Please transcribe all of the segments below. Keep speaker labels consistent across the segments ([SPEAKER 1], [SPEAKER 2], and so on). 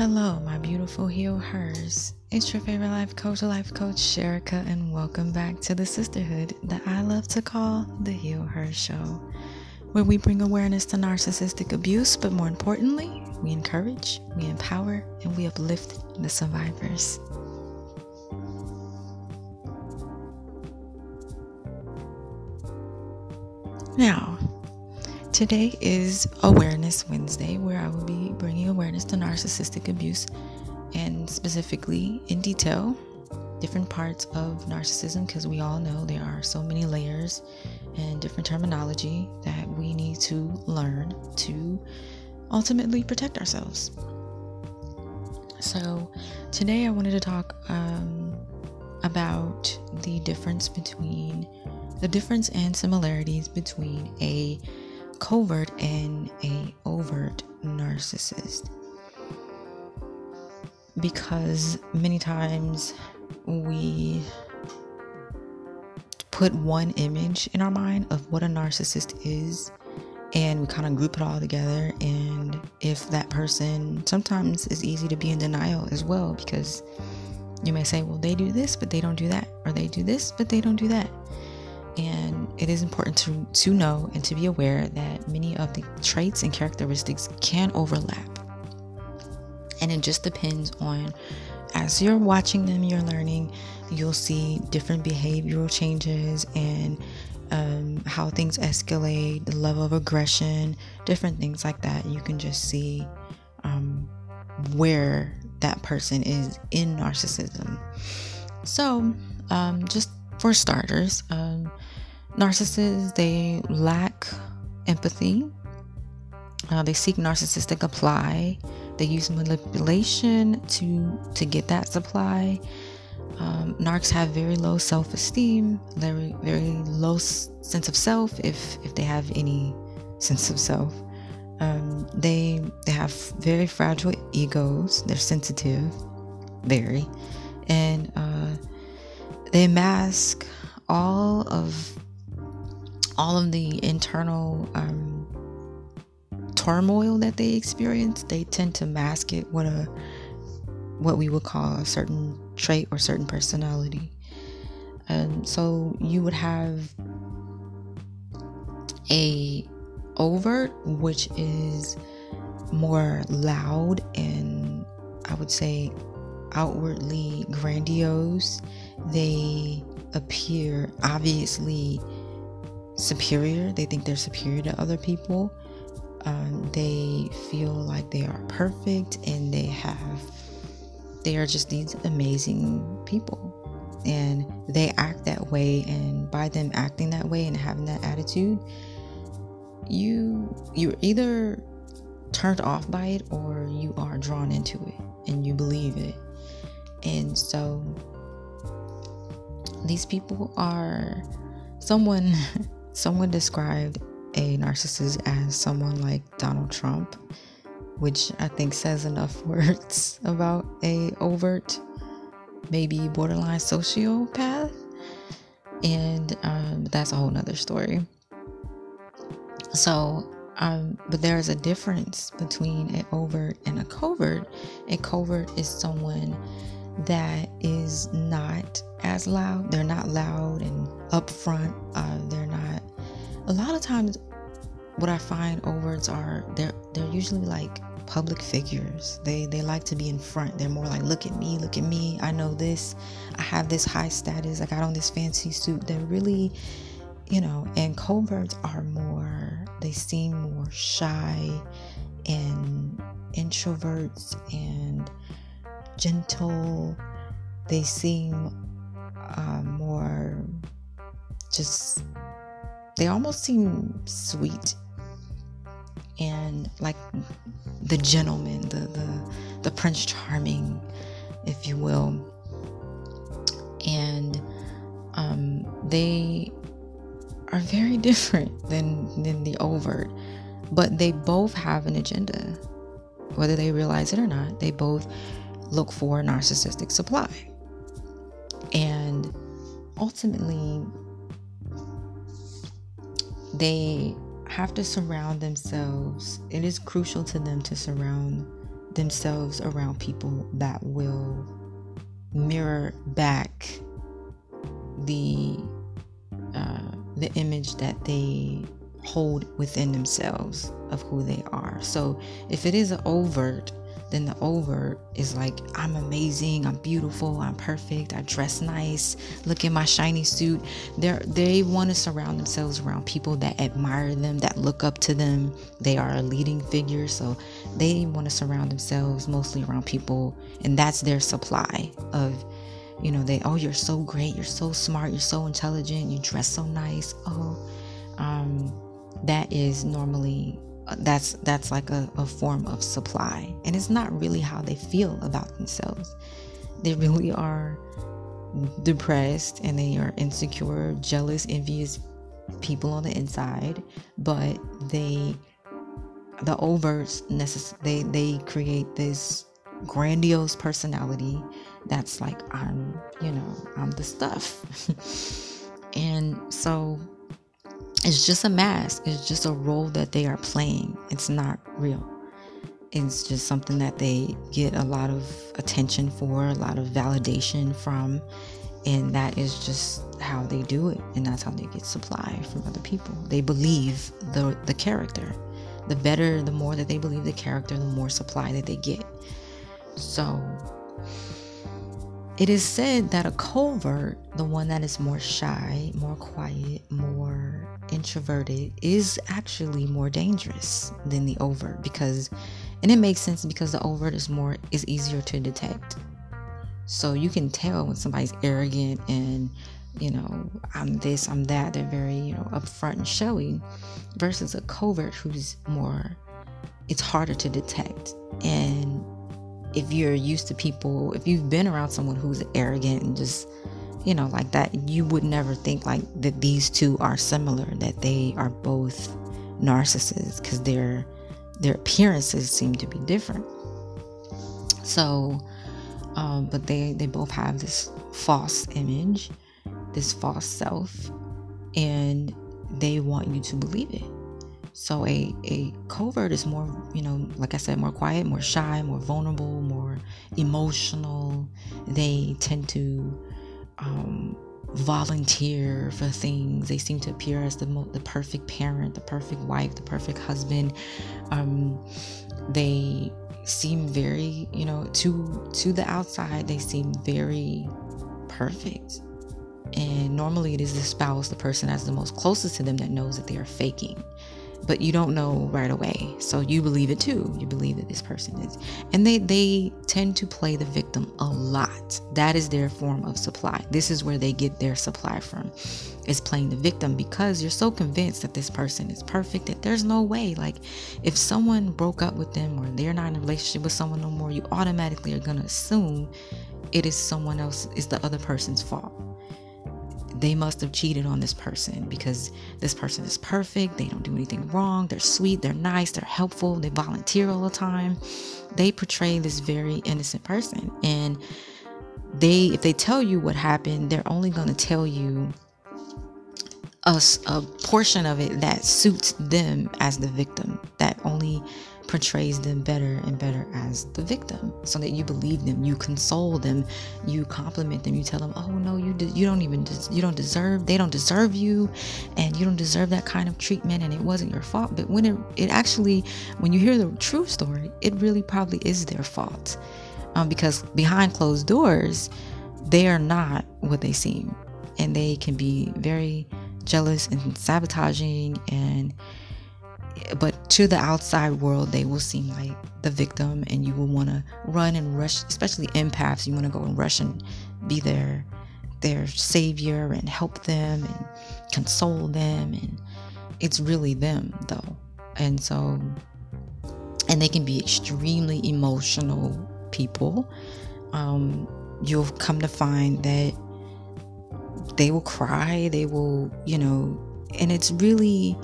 [SPEAKER 1] Hello, my beautiful heal hers. It's your favorite life coach, life coach Sherika, and welcome back to the sisterhood that I love to call the Heal Her Show, where we bring awareness to narcissistic abuse, but more importantly, we encourage, we empower, and we uplift the survivors. Now, Today is Awareness Wednesday, where I will be bringing awareness to narcissistic abuse and specifically in detail different parts of narcissism because we all know there are so many layers and different terminology that we need to learn to ultimately protect ourselves. So, today I wanted to talk um, about the difference between the difference and similarities between a covert and a overt narcissist. Because many times we put one image in our mind of what a narcissist is and we kind of group it all together and if that person sometimes it's easy to be in denial as well because you may say well they do this but they don't do that or they do this but they don't do that it is important to, to know and to be aware that many of the traits and characteristics can overlap. And it just depends on, as you're watching them, you're learning, you'll see different behavioral changes and um, how things escalate, the level of aggression, different things like that. You can just see um, where that person is in narcissism. So, um, just for starters, um, narcissists they lack empathy. Uh, they seek narcissistic supply. They use manipulation to to get that supply. Um, narcs have very low self-esteem, very very low s- sense of self, if if they have any sense of self. Um, they they have very fragile egos. They're sensitive, very, and uh, they mask all of all of the internal um, turmoil that they experience. They tend to mask it with a what we would call a certain trait or certain personality. And so you would have a overt, which is more loud and I would say outwardly grandiose. They appear obviously superior. They think they're superior to other people. Um, they feel like they are perfect and they have, they are just these amazing people. And they act that way. And by them acting that way and having that attitude, you, you're either turned off by it or you are drawn into it and you believe it. And so these people are someone someone described a narcissist as someone like Donald Trump, which I think says enough words about a overt, maybe borderline sociopath. And um, that's a whole nother story. So, um, but there is a difference between an overt and a covert. A covert is someone that is not as loud. They're not loud and upfront. Uh, they're not. A lot of times, what I find overts are they're they're usually like public figures. They they like to be in front. They're more like, look at me, look at me. I know this. I have this high status. I got on this fancy suit. They're really, you know. And coverts are more. They seem more shy and introverts and gentle. They seem uh, more just, they almost seem sweet and like the gentleman, the, the, the Prince Charming, if you will. And um, they are very different than, than the overt, but they both have an agenda, whether they realize it or not. They both look for narcissistic supply. And ultimately, they have to surround themselves. It is crucial to them to surround themselves around people that will mirror back the uh, the image that they hold within themselves of who they are. So if it is overt then the overt is like, I'm amazing, I'm beautiful, I'm perfect, I dress nice, look at my shiny suit. They they want to surround themselves around people that admire them, that look up to them. They are a leading figure, so they want to surround themselves mostly around people, and that's their supply of you know they oh you're so great you're so smart you're so intelligent you dress so nice oh um, that is normally that's that's like a, a form of supply. And it's not really how they feel about themselves. They really are depressed and they are insecure jealous envious people on the inside but they the overts necess- they they create this grandiose personality that's like i'm you know i'm the stuff. And so it's just a mask. It's just a role that they are playing. It's not real. It's just something that they get a lot of attention for a lot of validation from and that is just how they do it and that's how they get supply from other people. They believe the the character. The better the more that they believe the character the more supply that they get. So it is said that a covert, the one that is more shy, more quiet, more introverted, is actually more dangerous than the overt because, and it makes sense because the overt is more, is easier to detect. So you can tell when somebody's arrogant and, you know, I'm this, I'm that. They're very, you know, upfront and showy versus a covert who's more, it's harder to detect. And if you're used to people, if you've been around someone who's arrogant and just, you know, like that, you would never think like that these two are similar, that they are both narcissists because their their appearances seem to be different. So, um, but they they both have this false image, this false self, and they want you to believe it. So a, a covert is more, you know, like I said, more quiet, more shy, more vulnerable, more emotional. They tend to um, volunteer for things. They seem to appear as the mo- the perfect parent, the perfect wife, the perfect husband. Um, they seem very, you know, to to the outside, they seem very perfect. And normally it is the spouse, the person that's the most closest to them that knows that they are faking but you don't know right away. So you believe it too. You believe that this person is. And they they tend to play the victim a lot. That is their form of supply. This is where they get their supply from is playing the victim because you're so convinced that this person is perfect that there's no way. Like if someone broke up with them or they're not in a relationship with someone no more you automatically are going to assume it is someone else is the other person's fault they must have cheated on this person because this person is perfect. They don't do anything wrong. They're sweet. They're nice. They're helpful. They volunteer all the time. They portray this very innocent person. And they, if they tell you what happened, they're only going to tell you a, a portion of it that suits them as the victim, that only portrays them better and better as the victim. So that you believe them you console them you compliment them you tell them oh no you de- you don't even you don't deserve they don't deserve you and you don't deserve that kind of treatment and it wasn't your fault. But when it it actually when you hear the true story it really probably is their fault um, because behind closed doors they are not what they seem and they can be very jealous and sabotaging and but to the outside world they will seem like the victim and you will want to run and rush especially empaths you want to go and rush and be their their savior and help them and console them and it's really them though. And so and they can be extremely emotional people. Um, you'll come to find that they will cry they will you know and it's really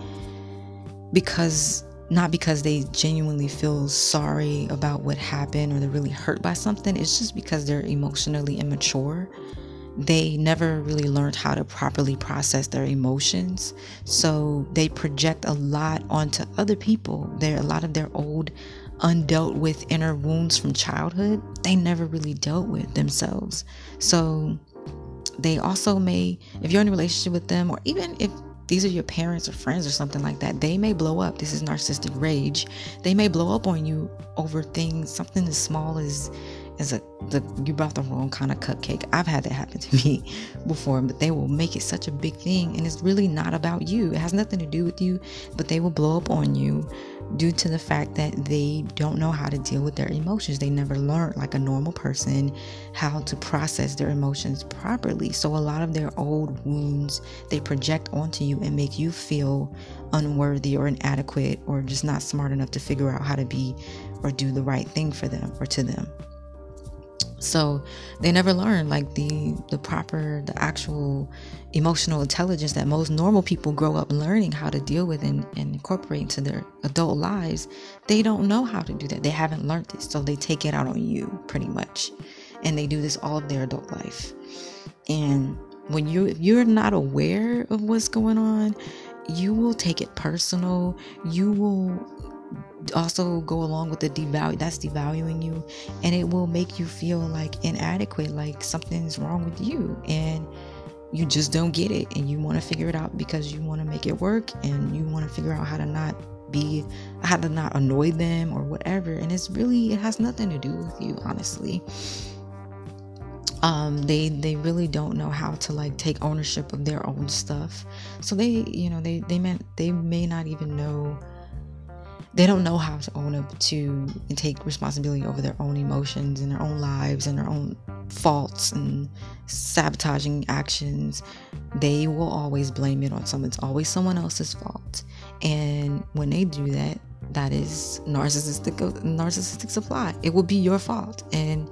[SPEAKER 1] because not because they genuinely feel sorry about what happened or they're really hurt by something. It's just because they're emotionally immature. They never really learned how to properly process their emotions. So they project a lot onto other people. They're a lot of their old undealt with inner wounds from childhood they never really dealt with themselves. So they also may if you're in a relationship with them or even if these are your parents or friends or something like that they may blow up. This is narcissistic rage. They may blow up on you over things something as small as as a the you brought the wrong kind of cupcake i've had that happen to me before but they will make it such a big thing and it's really not about you it has nothing to do with you but they will blow up on you due to the fact that they don't know how to deal with their emotions. They never learned, like a normal person, how to process their emotions properly. So, a lot of their old wounds they project onto you and make you feel unworthy or inadequate or just not smart enough to figure out how to be or do the right thing for them or to them so they never learn like the the proper the actual emotional intelligence that most normal people grow up learning how to deal with and, and incorporate into their adult lives. They don't know how to do that. They haven't learned this so they take it out on you pretty much. And they do this all of their adult life. And when you you're not aware of what's going on you will take it personal. You will also go along with the devalue that's devaluing you and it will make you feel like inadequate like something's wrong with you and you just don't get it and you want to figure it out because you want to make it work and you want to figure out how to not be how to not annoy them or whatever and it's really it has nothing to do with you honestly. Um they they really don't know how to like take ownership of their own stuff. So they you know they they meant they may not even know they don't know how to own up to and take responsibility over their own emotions and their own lives and their own faults and sabotaging actions. They will always blame it on someone. It's always someone else's fault. And when they do that that is narcissistic narcissistic supply. It will be your fault. And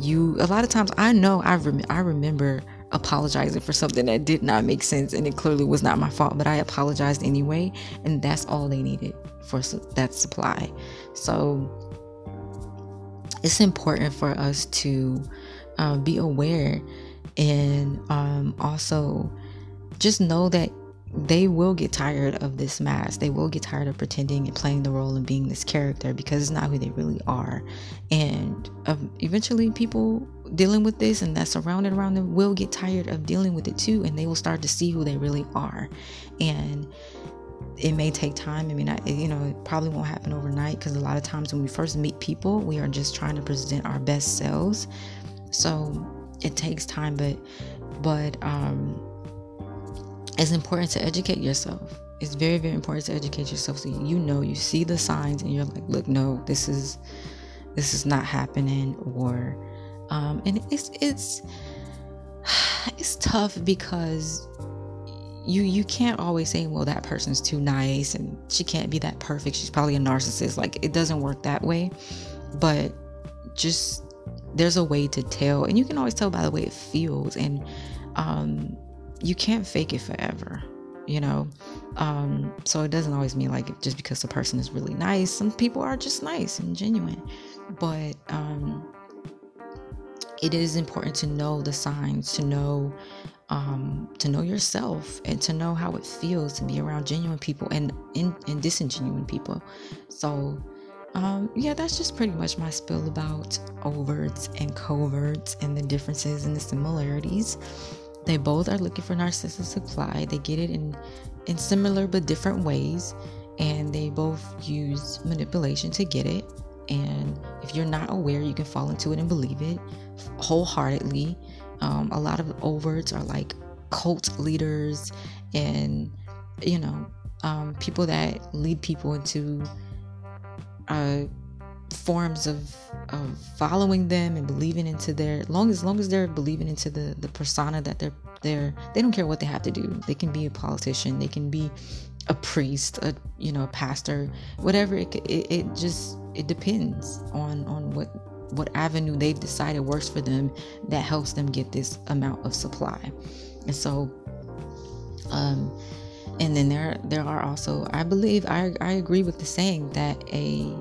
[SPEAKER 1] you a lot of times i know i, rem- I remember apologizing for something that did not make sense and it clearly was not my fault but i apologized anyway and that's all they needed for that supply so it's important for us to uh, be aware and um, also just know that they will get tired of this mask. They will get tired of pretending and playing the role and being this character because it's not who they really are. And um, eventually, people dealing with this and that's surrounded around them will get tired of dealing with it too, and they will start to see who they really are. And it may take time. I mean, I, you know, it probably won't happen overnight because a lot of times when we first meet people, we are just trying to present our best selves. So it takes time, but, but, um, it's important to educate yourself. It's very, very important to educate yourself so you know you see the signs and you're like, look, no, this is this is not happening or um and it's it's it's tough because you you can't always say well that person's too nice and she can't be that perfect. She's probably a narcissist. Like it doesn't work that way. But just there's a way to tell. And you can always tell by the way it feels. And um you can't fake it forever you know? Um, so it doesn't always mean like just because the person is really nice some people are just nice and genuine. But um, it is important to know the signs to know um, to know yourself and to know how it feels to be around genuine people and and, and disingenuine people so um, yeah, that's just pretty much my spill about overts and coverts and the differences and the similarities. They both are looking for narcissistic supply. They get it in in similar but different ways, and they both use manipulation to get it. And if you're not aware, you can fall into it and believe it wholeheartedly. Um, a lot of overts are like cult leaders and you know um, people that lead people into uh, forms of, of following them and believing into their long as long as they're believing into the the persona that they're they're they don't care what they have to do. They can be a politician. They can be a priest a you know a pastor whatever. It, it, it just it depends on on what what avenue they've decided works for them that helps them get this amount of supply. And so um and then there there are also i believe i i agree with the saying that a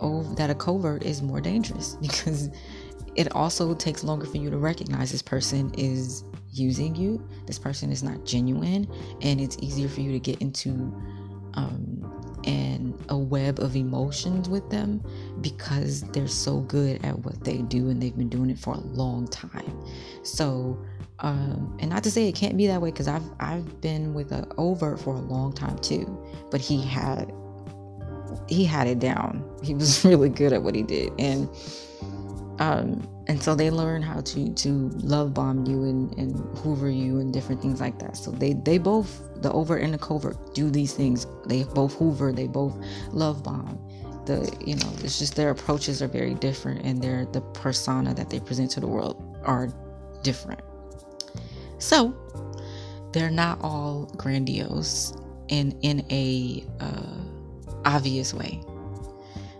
[SPEAKER 1] oh that a covert is more dangerous because it also takes longer for you to recognize this person is using you this person is not genuine and it's easier for you to get into um, and a web of emotions with them because they're so good at what they do and they've been doing it for a long time. So, um, and not to say it can't be that way because I've I've been with a overt for a long time too, but he had he had it down. He was really good at what he did, and um, and so they learn how to to love bomb you and, and hoover you and different things like that. So they they both the overt and the covert do these things. They both hoover they both love bomb. The you know it's just their approaches are very different and their the persona that they present to the world are different. So they're not all grandiose and in a uh, obvious way.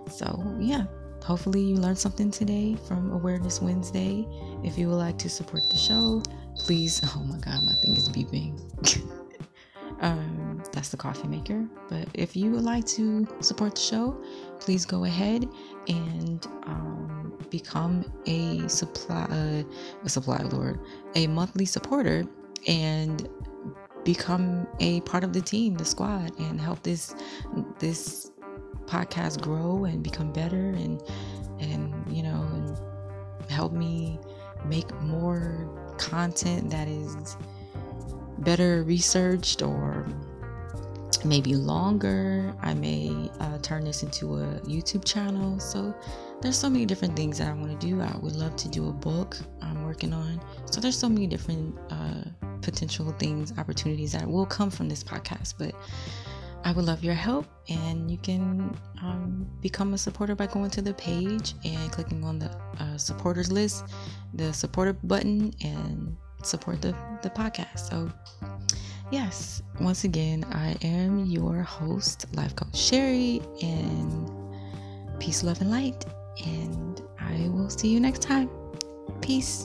[SPEAKER 1] So yeah Hopefully, you learned something today from Awareness Wednesday. If you would like to support the show, please. Oh my God, my thing is beeping. um, that's the coffee maker. But if you would like to support the show, please go ahead and um, become a supply, uh, a supply lord, a monthly supporter, and become a part of the team, the squad, and help this this podcast grow and become better and and you know and help me make more content that is better researched or maybe longer. I may uh, turn this into a youtube channel. So there's so many different things that i want to do. I would love to do a book i'm working on. So there's so many different uh, potential things opportunities that will come from this podcast but I would love your help, and you can um, become a supporter by going to the page and clicking on the uh, supporters list, the supporter button, and support the, the podcast. So, yes, once again, I am your host, Life Coach Sherry, and peace, love, and light. And I will see you next time. Peace.